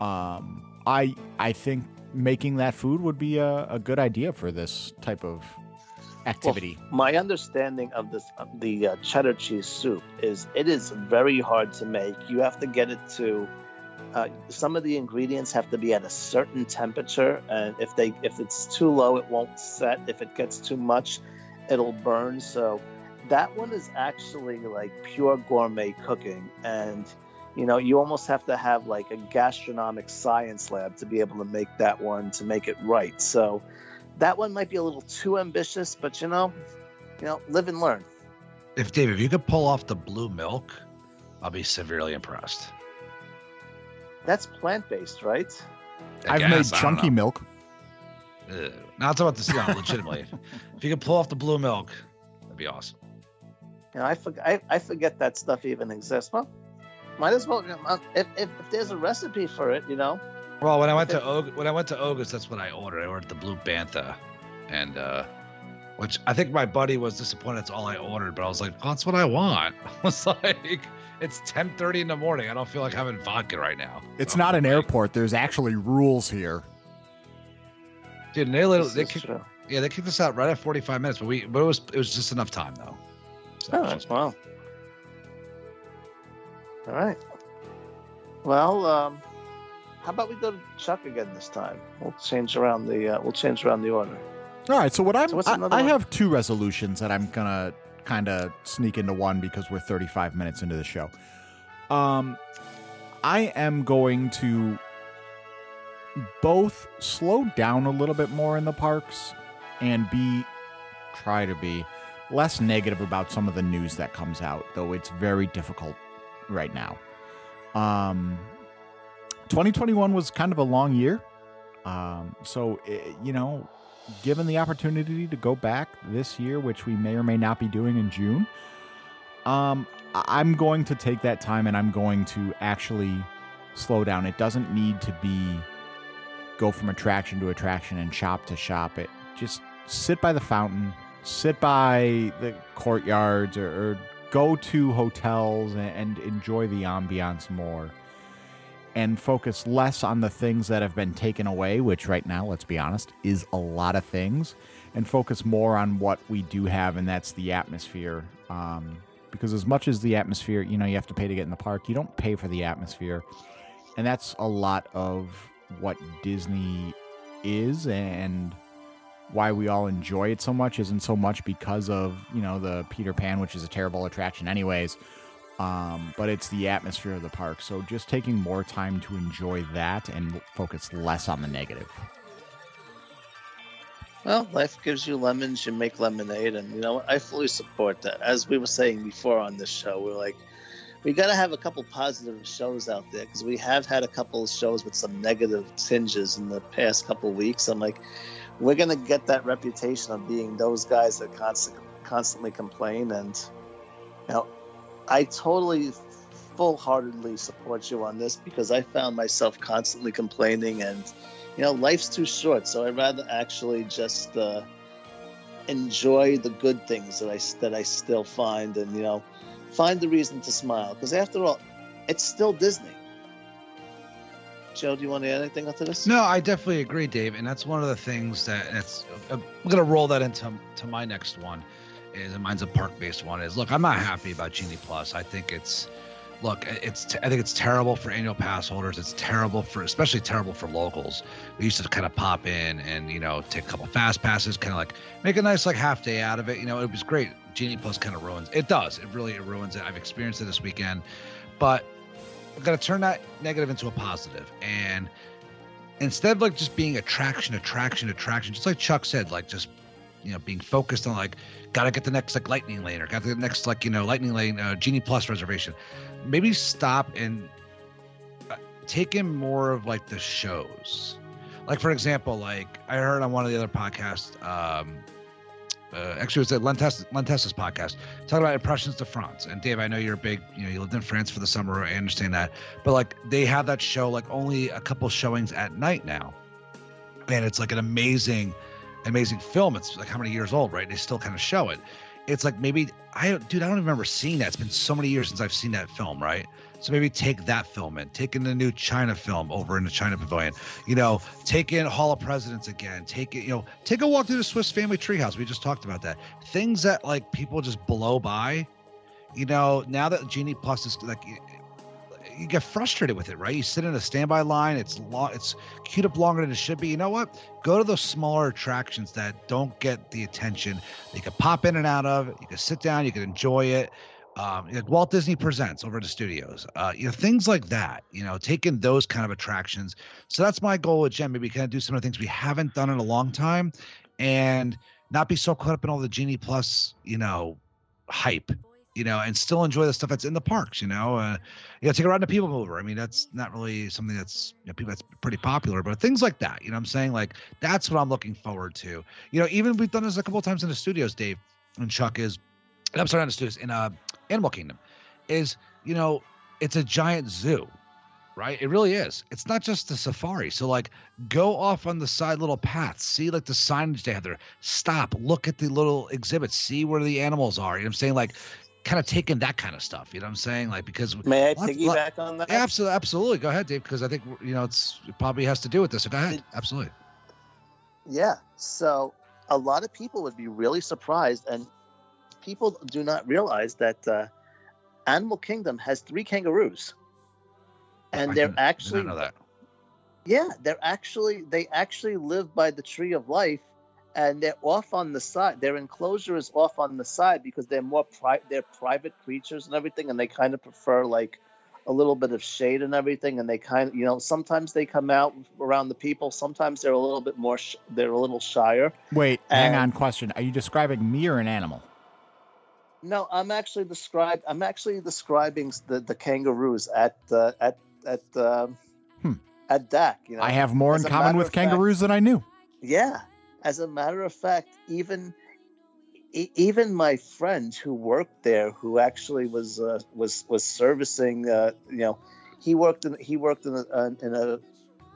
Um, I I think making that food would be a, a good idea for this type of activity. My understanding of this of the uh, cheddar cheese soup is it is very hard to make. You have to get it to uh, some of the ingredients have to be at a certain temperature, and if they if it's too low, it won't set. If it gets too much, it'll burn. So that one is actually like pure gourmet cooking, and you know you almost have to have like a gastronomic science lab to be able to make that one to make it right. So that one might be a little too ambitious, but you know, you know, live and learn. If Dave, if you could pull off the blue milk, I'll be severely impressed. That's plant based, right? I I've guess, made I don't chunky know. milk. Ugh. Not talking about this, no, legitimately. [laughs] if you could pull off the blue milk, that'd be awesome. You know, I, forg I, I forget that stuff even exists. Well, might as well. You know, uh, if, if, if there's a recipe for it, you know, Well, when I went to Okay. Og- when I went to Oga's, that's what I ordered. I ordered the blue bantha, and uh, which I think my buddy was disappointed. It's all I ordered, but I was like, oh, that's what I want. [laughs] I was like, it's 10:30 in the morning. I don't feel like having vodka right now. It's So, not an like, airport. There's actually rules here. dude. They, literally- this they kicked, true. yeah, they kicked us out right at 45 minutes, but we but it was it was just enough time though. So, Oh, wow. All right. Well, um, how about we go to Chuck again this time? We'll change around the uh, we'll change around the order. All right. So what I'm So I, I one? have two resolutions that I'm gonna kind of sneak into one because we're 35 minutes into the show. Um, I am going to both slow down a little bit more in the parks and be try to be less negative about some of the news that comes out, though it's very difficult right now. Um, 2021 was kind of a long year. Um, so, eh, you know, given the opportunity to go back this year, which we may or may not be doing in June, um, I'm going to take that time and I'm going to actually slow down. It doesn't need to be go from attraction to attraction and shop to shop. It just sit by the fountain, sit by the courtyards, or, or go to hotels and, and enjoy the ambiance more. And focus less on the things that have been taken away, which right now, let's be honest, is a lot of things, and focus more on what we do have, and that's the atmosphere. Um, because as much as the atmosphere, you know, you have to pay to get in the park, you don't pay for the atmosphere. And that's a lot of what Disney is and why we all enjoy it so much isn't so much because of, you know, the Peter Pan, which is a terrible attraction anyways. Um, but it's the atmosphere of the park. So just taking more time to enjoy that and focus less on the negative. Well, life gives you lemons, you make lemonade, and you know? I fully support that. As we were saying before on this show, we're like, we got to have a couple positive shows out there because we have had a couple of shows with some negative tinges in the past couple weeks. I'm like, we're gonna get that reputation of being those guys that constantly constantly complain, and you know, I totally full-heartedly support you on this because I found myself constantly complaining and you know life's too short so i'd rather actually just uh, enjoy the good things that i that i still find and you know find the reason to smile because after all it's still disney joe do you want to add anything onto this No, I definitely agree, Dave, and that's one of the things that it's. I'm gonna roll that into to my next one. Eh, is and mine's a park-based one. Is look, I'm not happy about Genie Plus. I think it's, look, eh, it's. I think it's terrible for annual pass holders. It's terrible for, especially terrible for locals. We used to kind of pop in and you know take a couple fast passes, kind of like make a nice like half day out of it. You know, it was great. Genie Plus kind of ruins. It does. It really it ruins it. I've experienced it this weekend, but I've gonna turn that negative into a positive and instead of like just being attraction attraction attraction just like chuck said like just you know being focused on like gotta get the next like lightning lane or got the next like you know lightning lane uh, genie plus reservation maybe stop and uh, take in more of like the shows like for example like i heard on one of the other podcasts um uh, actually, it was a Lentes's, Lentes's podcast talking about impressions de France. And Dave, I know you're a big, you know, you lived in France for the summer. I understand that, but like they have that show like only a couple showings at night now, and it's like an amazing, amazing film. It's like how many years old, right? They still kind of show it. It's like maybe I, dude, I don't even remember seeing that. It's been so many years since I've seen that film, right? So maybe take that film in, take in the new China film over in the China Pavilion. You know, take in Hall of Presidents again. Take it, you know, take a walk through the Swiss Family Treehouse. We just talked about that. Things that like people just blow by. You know, now that Genie Plus is like, you- get frustrated with it, right? You sit in a standby line. It's long. It's queued up longer than it should be. You know what? Go to those smaller attractions that don't get the attention. You can pop in and out of. You can sit down. You can enjoy it um, like Walt Disney Presents over at the studios, uh, you know, things like that, you know, taking those kind of attractions. So that's my goal with Jen. Maybe kind of do some of the things we haven't done in a long time and not be so caught up in all the Genie Plus, you know, hype, you know, and still enjoy the stuff that's in the parks, you know, uh, you know, take a ride in a people mover. I mean, that's not really something that's, you know, people that's pretty popular, but things like that, you know I'm saying? Like, that's what I'm looking forward to. You know, even we've done this a couple times in the studios, Dave and Chuck is, and I'm sorry, not the studios, in uh, Animal Kingdom, is, you know, it's a giant zoo, right? It really is. It's not just a safari. So, like, go off on the side little paths, see like the signage they have there. Stop, look at the little exhibits, see where the animals are. You know what I'm saying? Like, kind of taking that kind of stuff. You know what I'm saying? Like, because may i piggyback on that absolutely, absolutely. Go ahead, Dave, because I think you know it's it probably has to do with this. So go ahead. Absolutely. Yeah. So a lot of people would be really surprised, and people do not realize that uh, Animal Kingdom has three kangaroos, and I they're actually know that. yeah, they're actually they actually live by the Tree of Life, and they're off on the side. Their enclosure is off on the side because they're more pri- they're private creatures and everything, and they kind of prefer like a little bit of shade and everything, and they kind of, you know, sometimes they come out around the people. Sometimes they're a little bit more, sh- they're a little shyer. Wait, hang on. Question: Are you describing me or an animal? No, I'm actually describe. I'm actually describing the, the kangaroos at uh, at at um, Hmm. at DAK. You know, I have more in common with of fact- kangaroos than I knew. Yeah, as a matter of fact, even even my friend who worked there, who actually was uh, was was servicing, uh, you know, he worked in he worked in a, uh, in a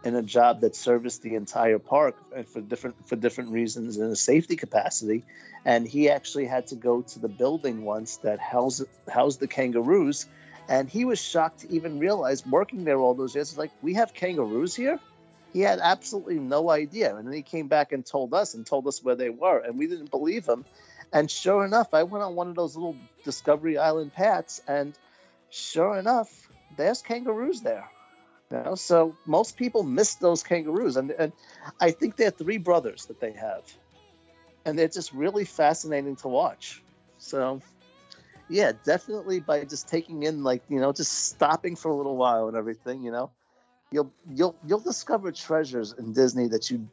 in a job that serviced the entire park and for different for different reasons in a safety capacity, and he actually had to go to the building once that housed housed the kangaroos. And he was shocked to even realize, working there all those years, like we have kangaroos here he had absolutely no idea. And then he came back and told us and told us where they were, and we didn't believe him. And sure enough, I went on one of those little Discovery Island paths, and sure enough, there's kangaroos there. You know, so most people miss those kangaroos, and and I think they're three brothers that they have, and they're just really fascinating to watch. So. Yeah, definitely by just taking in like, you know, just stopping for a little while and everything, you know you'll you'll you'll discover treasures in Disney that you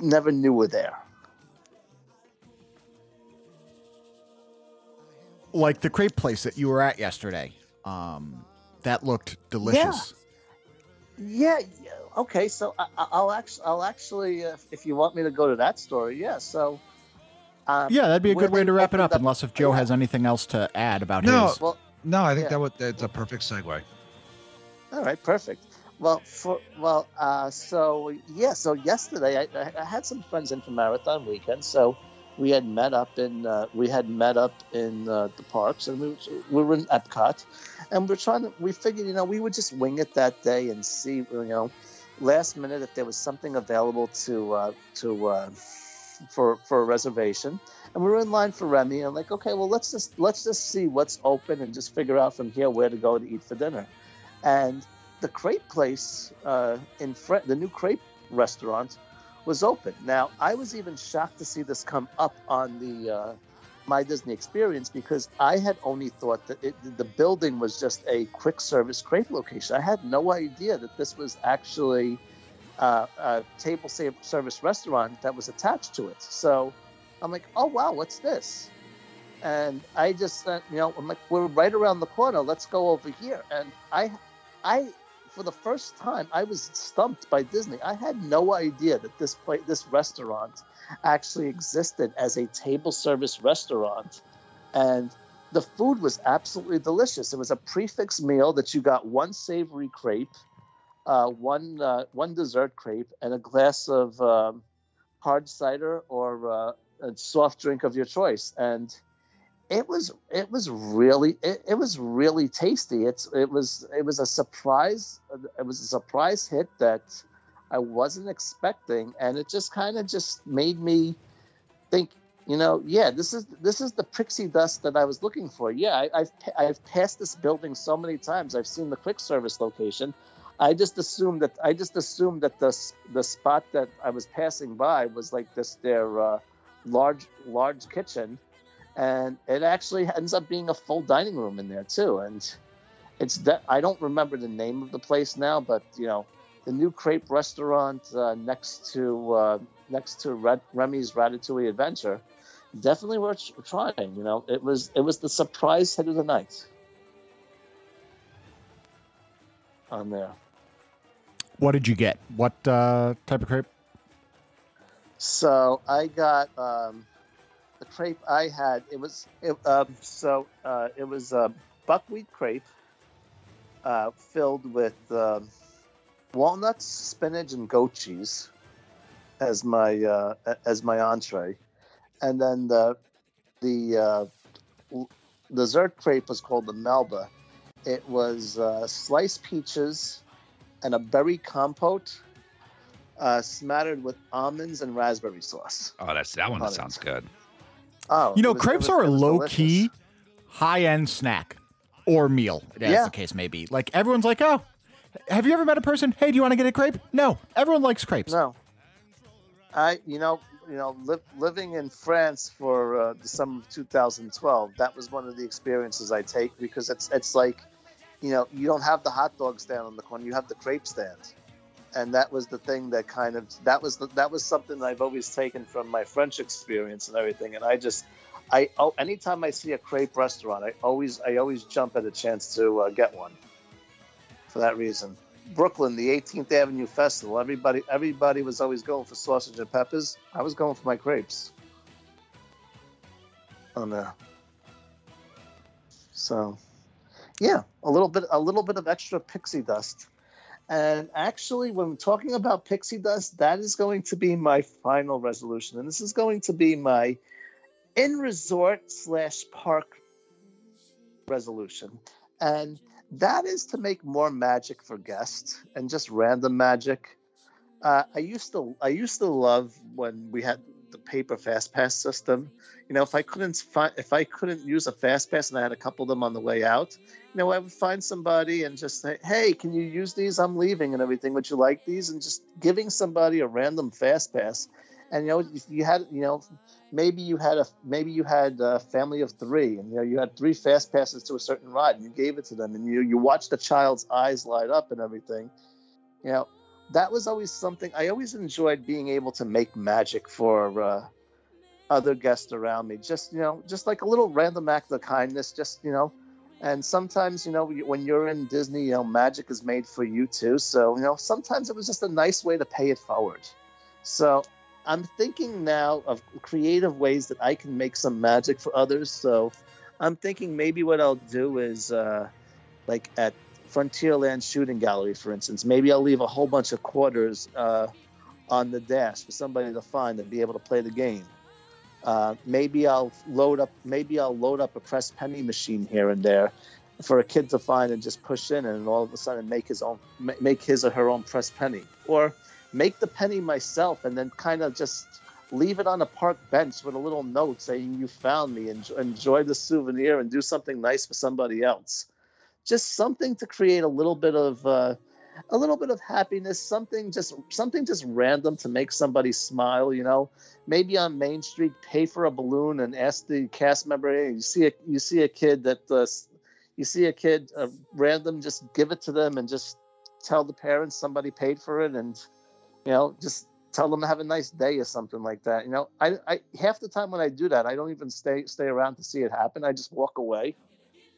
never knew were there. Like the crepe place that you were at yesterday. Um, that looked delicious. Yeah, yeah okay. So I, I- I'll actually I'll actually uh, if you want me to go to that story, yeah. So um, Yeah, that'd be a good way to wrap it opened up. Unless if Joe yeah. has anything else to add about No. his. Well, No, I think Yeah. that would that's a perfect segue. All right, perfect. Well, for well, uh, so yeah, so yesterday I, I, had some friends in for marathon weekend, so we had met up in uh, we had met up in uh, the parks, and we, we were in Epcot, and we're trying to we figured you know we would just wing it that day and see you know last minute if there was something available to uh, to uh, for for a reservation, and we were in line for Remy, and like okay, well let's just let's just see what's open and just figure out from here where to go to eat for dinner, and the crepe place uh, in Fre- the new crepe restaurant was open. Now I was even shocked to see this come up on the uh, my Disney experience because I had only thought that it, the building was just a quick service crepe location. I had no idea that this was actually uh, a table service restaurant that was attached to it. So I'm like, oh wow, what's this? And I just, uh, you know, I'm like, we're right around the corner. Let's go over here. And I, I, for the first time, I was stumped by Disney. I had no idea that this place, this restaurant, actually existed as a table service restaurant, and the food was absolutely delicious. It was a prefix meal that you got one savory crepe, uh, one uh, one dessert crepe, and a glass of um, hard cider or uh, a soft drink of your choice, and it was it was really it, it was really tasty. It's it was it was a surprise. It was a surprise hit that I wasn't expecting, and it just kind of just made me think. You know, yeah, this is this is the pixie dust that I was looking for. Yeah, I, I've I've passed this building so many times. I've seen the quick service location. I just assumed that I just assumed that the the spot that I was passing by was like this their uh, large large kitchen, and it actually ends up being a full dining room in there too. And it's de- I don't remember the name of the place now, but you know, the new crepe restaurant uh, next to uh, next to Red- Remy's Ratatouille Adventure, definitely worth trying. You know, it was it was the surprise hit of the night on there. What did you get? What uh, type of crepe? So I got um, the crepe I had. It was it, um, so uh, it was a buckwheat crepe uh, filled with um, walnuts, spinach, and goat cheese as my uh, as my entree, and then the the uh, l- dessert crepe was called the Melba. It was uh, sliced peaches and a berry compote uh, smattered with almonds and raspberry sauce. Oh, that's that one. That sounds good. Oh, You know, was- crepes was- are a low key, high end snack or meal, as Yeah. the case may be. Like everyone's like, oh, have you ever met a person? Hey, do you want to get a crepe? No, everyone likes crepes. No, I you know you know li- living in France for uh, the summer of 2012. That was one of the experiences I take because it's it's like you know, you don't have the hot dog stand on the corner; you have the crepe stand, and that was the thing that kind of that was the, that was something that I've always taken from my French experience and everything. And I just, I oh, anytime I see a crepe restaurant, I always I always jump at a chance to uh, get one. For that reason, Brooklyn, the 18th Avenue Festival, everybody everybody was always going for sausage and peppers. I was going for my crepes. Oh no. So, yeah, a little bit a little bit of extra pixie dust. And actually, when we're talking about pixie dust, that is going to be my final resolution, and this is going to be my in resort slash park resolution, and that is to make more magic for guests and just random magic. Uh, I used to I used to love when we had the paper fast pass system. You know, if I couldn't find if I couldn't use a fast pass and I had a couple of them on the way out, you know, I would find somebody and just say, "Hey, can you use these? I'm leaving and everything. Would you like these?" And just giving somebody a random fast pass. And you know, if you had you know, maybe you had a maybe you had a family of three, and you know, you had three fast passes to a certain ride, and you gave it to them, and you you watched the child's eyes light up and everything. You know, that was always something I always enjoyed being able to make magic for uh, other guests around me. Just you know, just like a little random act of kindness. Just you know, and sometimes you know when you're in Disney, you know, magic is made for you too. So you know, sometimes it was just a nice way to pay it forward. So I'm thinking now of creative ways that I can make some magic for others. So I'm thinking maybe what I'll do is uh, like at Frontierland Shooting Gallery, for instance. Maybe I'll leave a whole bunch of quarters uh, on the dash for somebody to find and be able to play the game. Uh, maybe I'll load up. Maybe I'll load up a press penny machine here and there for a kid to find and just push in, and all of a sudden make his own, make his or her own press penny, or make the penny myself and then kind of just leave it on a park bench with a little note saying you found me and enjoy the souvenir and do something nice for somebody else just something to create a little bit of uh, a little bit of happiness something just something just random to make somebody smile you know? Maybe on main street pay for a balloon and ask the cast member hey, you see a you see a kid that uh, you see a kid uh, random just give it to them and just tell the parents somebody paid for it and you know just tell them to have a nice day or something like that you know? I, I half the time when i do that i don't even stay stay around to see it happen. I just walk away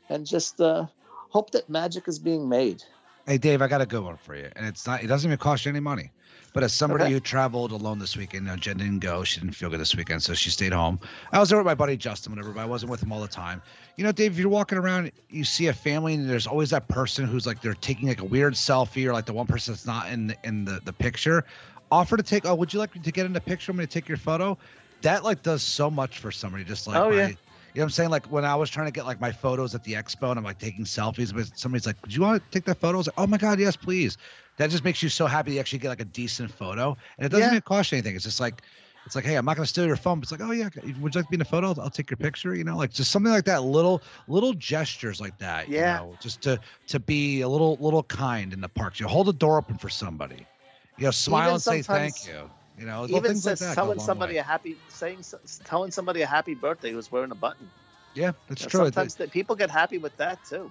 and just uh hope that magic is being made. Hey Dave, I got a good one for you, and it's not. It doesn't even cost you any money. But as somebody okay. who traveled alone this weekend, you know, Jen didn't go. She didn't feel good this weekend, so she stayed home. I was there with my buddy Justin, whatever, but I wasn't with him all the time. You know, Dave, if you're walking around, you see a family, and there's always that person who's like they're taking like a weird selfie, or like the one person that's not in the, in the the picture. Offer to take. Oh, would you like to get in the picture? I'm going to take your photo. That like does so much for somebody. Just like oh yeah you know what I'm saying? Like when I was trying to get like my photos at the expo and I'm like taking selfies, but somebody's like, "Do you want to take that photo?" I was like, "Oh my god, yes, please." That just makes you so happy you actually get like a decent photo, and it doesn't yeah. even cost you anything. It's just like, it's like, hey, I'm not gonna steal your phone. But it's like, oh yeah, would you like to be in a photo? I'll, I'll take your picture. You know, like just something like that. Little little gestures like that. Yeah. You know, just to to be a little little kind in the parks. You hold the door open for somebody. You know, smile Even and say thank you. You know, even says like telling somebody way. a happy saying telling somebody a happy birthday who's wearing a button. Yeah, that's you know, true. Sometimes people get happy with that too.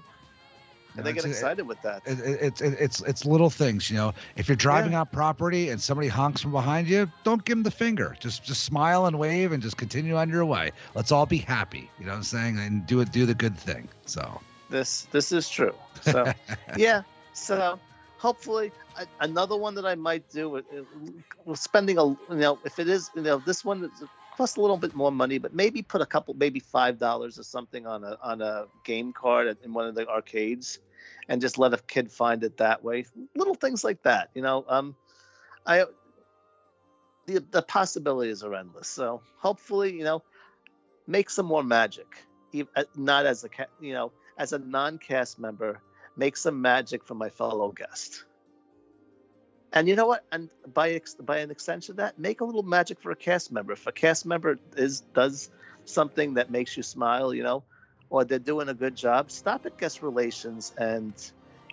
And they get excited it, with that. It, it, it's it's it's little things, you know. If you're driving yeah. on property and somebody honks from behind you, don't give them the finger. Just just smile and wave and just continue on your way. Let's all be happy. You know what I'm saying? And do it. Do the good thing. So this this is true. So [laughs] yeah. So hopefully another one that I might do. Uh, we're spending a you know if it is you know this one costs a little bit more money, but maybe put a couple, maybe five dollars or something on a on a game card in one of the arcades, and just let a kid find it that way. Little things like that, you know. Um, I the the possibilities are endless. So hopefully, you know, make some more magic. Uh, not as a you know as a non-cast member, make some magic for my fellow guest. And you know what? And by ex- by an extension of that, make a little magic for a cast member. If a cast member is does something that makes you smile, you know, or they're doing a good job, stop at guest relations and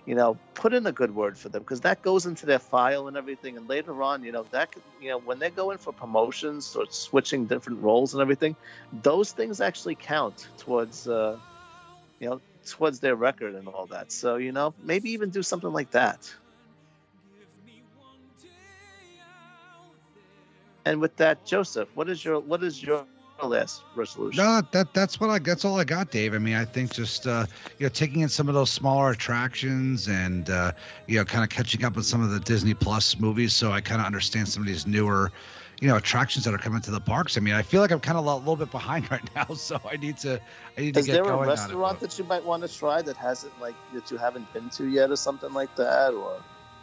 you know put in a good word for them because that goes into their file and everything. And later on, you know that you know when they're going for promotions or switching different roles and everything, those things actually count towards uh, you know towards their record and all that. So you know, maybe even do something like that. And with that, Joseph, what is your what is your last resolution? No, that that's what I that's all I got, Dave. I mean, I think just uh, you know taking in some of those smaller attractions and uh, you know kind of catching up with some of the Disney Plus movies, so I kind of understand some of these newer you know attractions that are coming to the parks. I mean, I feel like I'm kind of a little bit behind [laughs] right now, so I need to I need Is to get there a restaurant that you might want to try that hasn't like that you haven't been to yet, or something like that, or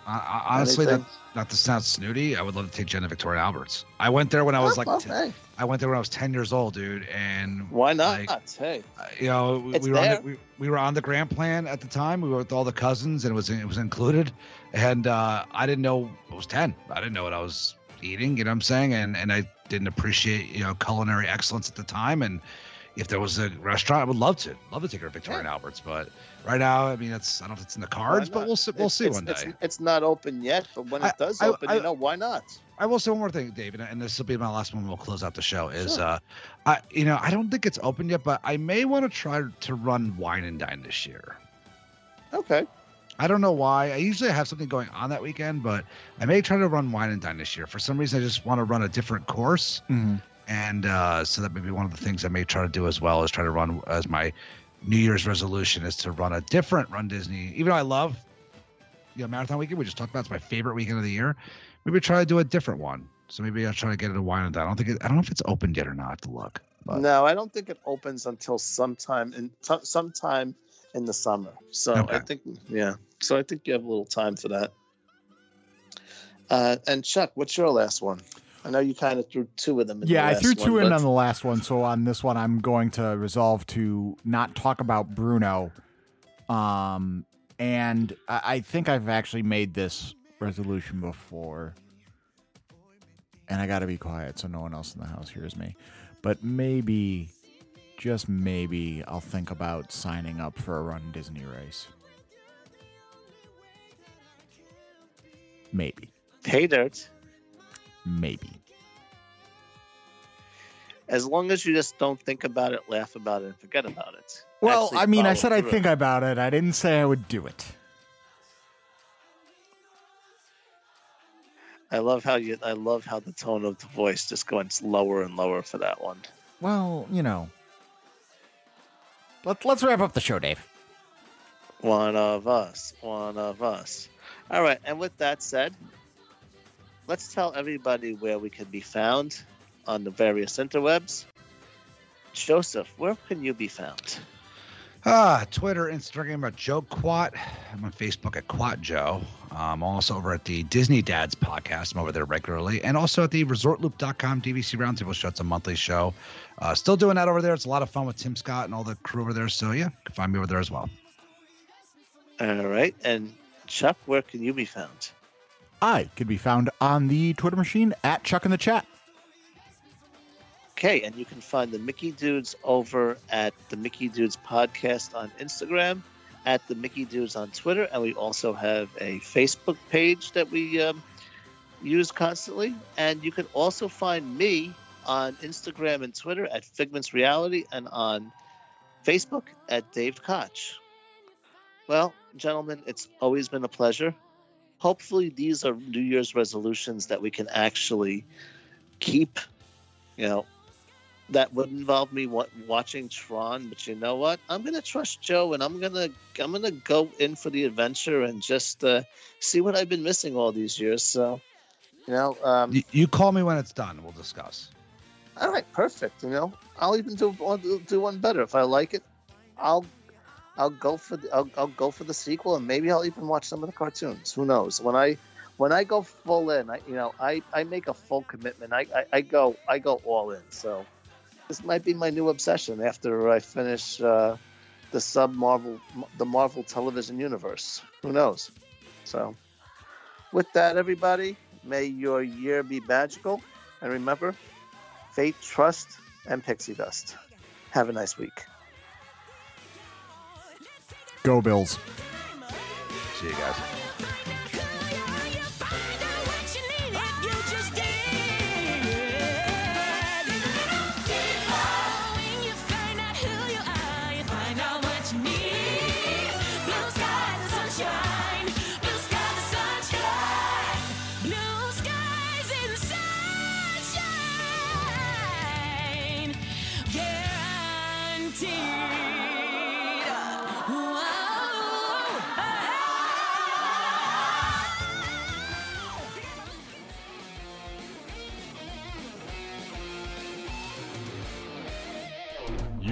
I, I, honestly, that, not to sound snooty, I would love to take Jenna Victoria Alberts. I went there when I was Oh, like, t- I went there when I was 10 years old, dude, and why not? like, hey, uh, you know, we, we were on the, we, we were on the grand plan at the time. We were with all the cousins, and it was it was included. And uh, I didn't know I was 10. I didn't know what I was eating. You know what I'm saying? And and I didn't appreciate you know culinary excellence at the time. And if there was a restaurant, I would love to love to take her to Victoria and Alberts. But right now, I mean, it's I don't know if it's in the cards, but we'll see. We'll It's- see it's, one It's, day. it's not open yet, but when I- it does I- open, I- you know why not? I will say one more thing, David, and this will be my last one. We'll close out the show. Is Sure. uh, I you know I don't think it's open yet, but I may want to try to run wine and dine this year. Okay, I don't know why. I usually have something going on that weekend, but I may try to run wine and dine this year. For some reason, I just want to run a different course, Mhm. and uh, so that may be one of the things I may try to do as well. Is try to run as my New Year's resolution is to run a different Run Disney. Even though I love, you know, marathon weekend, we just talked about it's my favorite weekend of the year. Maybe try to do a different one. So maybe I'll try to get it a wine and dine. I don't think it, I don't know if it's open yet or not. I have to look. But no, I don't think it opens until sometime in t- sometime in the summer. So I think, yeah, so I think you have a little time for that. Uh, and Chuck, what's your last one? I know you kind of threw two of them. In Yeah, the I threw two one, in but- on the last one, so on this one, I'm going to resolve to not talk about Bruno. Um, and I, I think I've actually made this resolution before, and I got to be quiet so no one else in the house hears me. But maybe, just maybe, I'll think about signing up for a Run Disney race. Maybe, Hey, Dirt. maybe. As long as you just don't think about it, laugh about it, and forget about it. Well, Actually I mean, I said I'd think about it. I didn't say I would do it. I love how you. I love how the tone of the voice just going lower and lower for that one. Well, you know. Let, let's wrap up the show, Dave. One of us. One of us. All right. And with that said, let's tell everybody where we can be found on the various interwebs. Joseph, where can you be found? Ah, Twitter, Instagram at Joe Quat. I'm on Facebook at Quat Joe. I'm also over at the Disney Dads podcast. I'm over there regularly. And also at the resortloop.com DVC Roundtable show. It's a monthly show. Uh, still doing that over there. It's a lot of fun with Tim Scott and all the crew over there. So, yeah, you can find me over there as well. All right. And Chuck, where can you be found? I could be found on the Twitter machine at Chuck in the Chat. Okay, and you can find the Mickey Dudes over at the Mickey Dudes podcast on Instagram, at the Mickey Dudes on Twitter, and we also have a Facebook page that we um, use constantly. And you can also find me on Instagram and Twitter at Figments Reality and on Facebook at Dave Koch. Well, gentlemen, it's always been a pleasure. Hopefully, these are New Year's resolutions that we can actually keep. You know, that would involve me watching Tron, but you know what? I'm gonna trust Joe, and I'm gonna I'm gonna go in for the adventure and just uh, see what I've been missing all these years. So, you know, um, You, you call me when it's done. We'll discuss. all right, perfect. You know, I'll even do I'll do one better if I like it. I'll I'll go for the I'll, I'll go for the sequel, and maybe I'll even watch some of the cartoons. Who knows? When I when I go full in, I you know I I make a full commitment. I I, I go I go all in. So this might be my new obsession after I finish uh, the sub Marvel the Marvel television universe. Who knows? So with that, everybody, may your year be magical, and remember faith, trust, and pixie dust. Have a nice week. Go Bills. See you guys.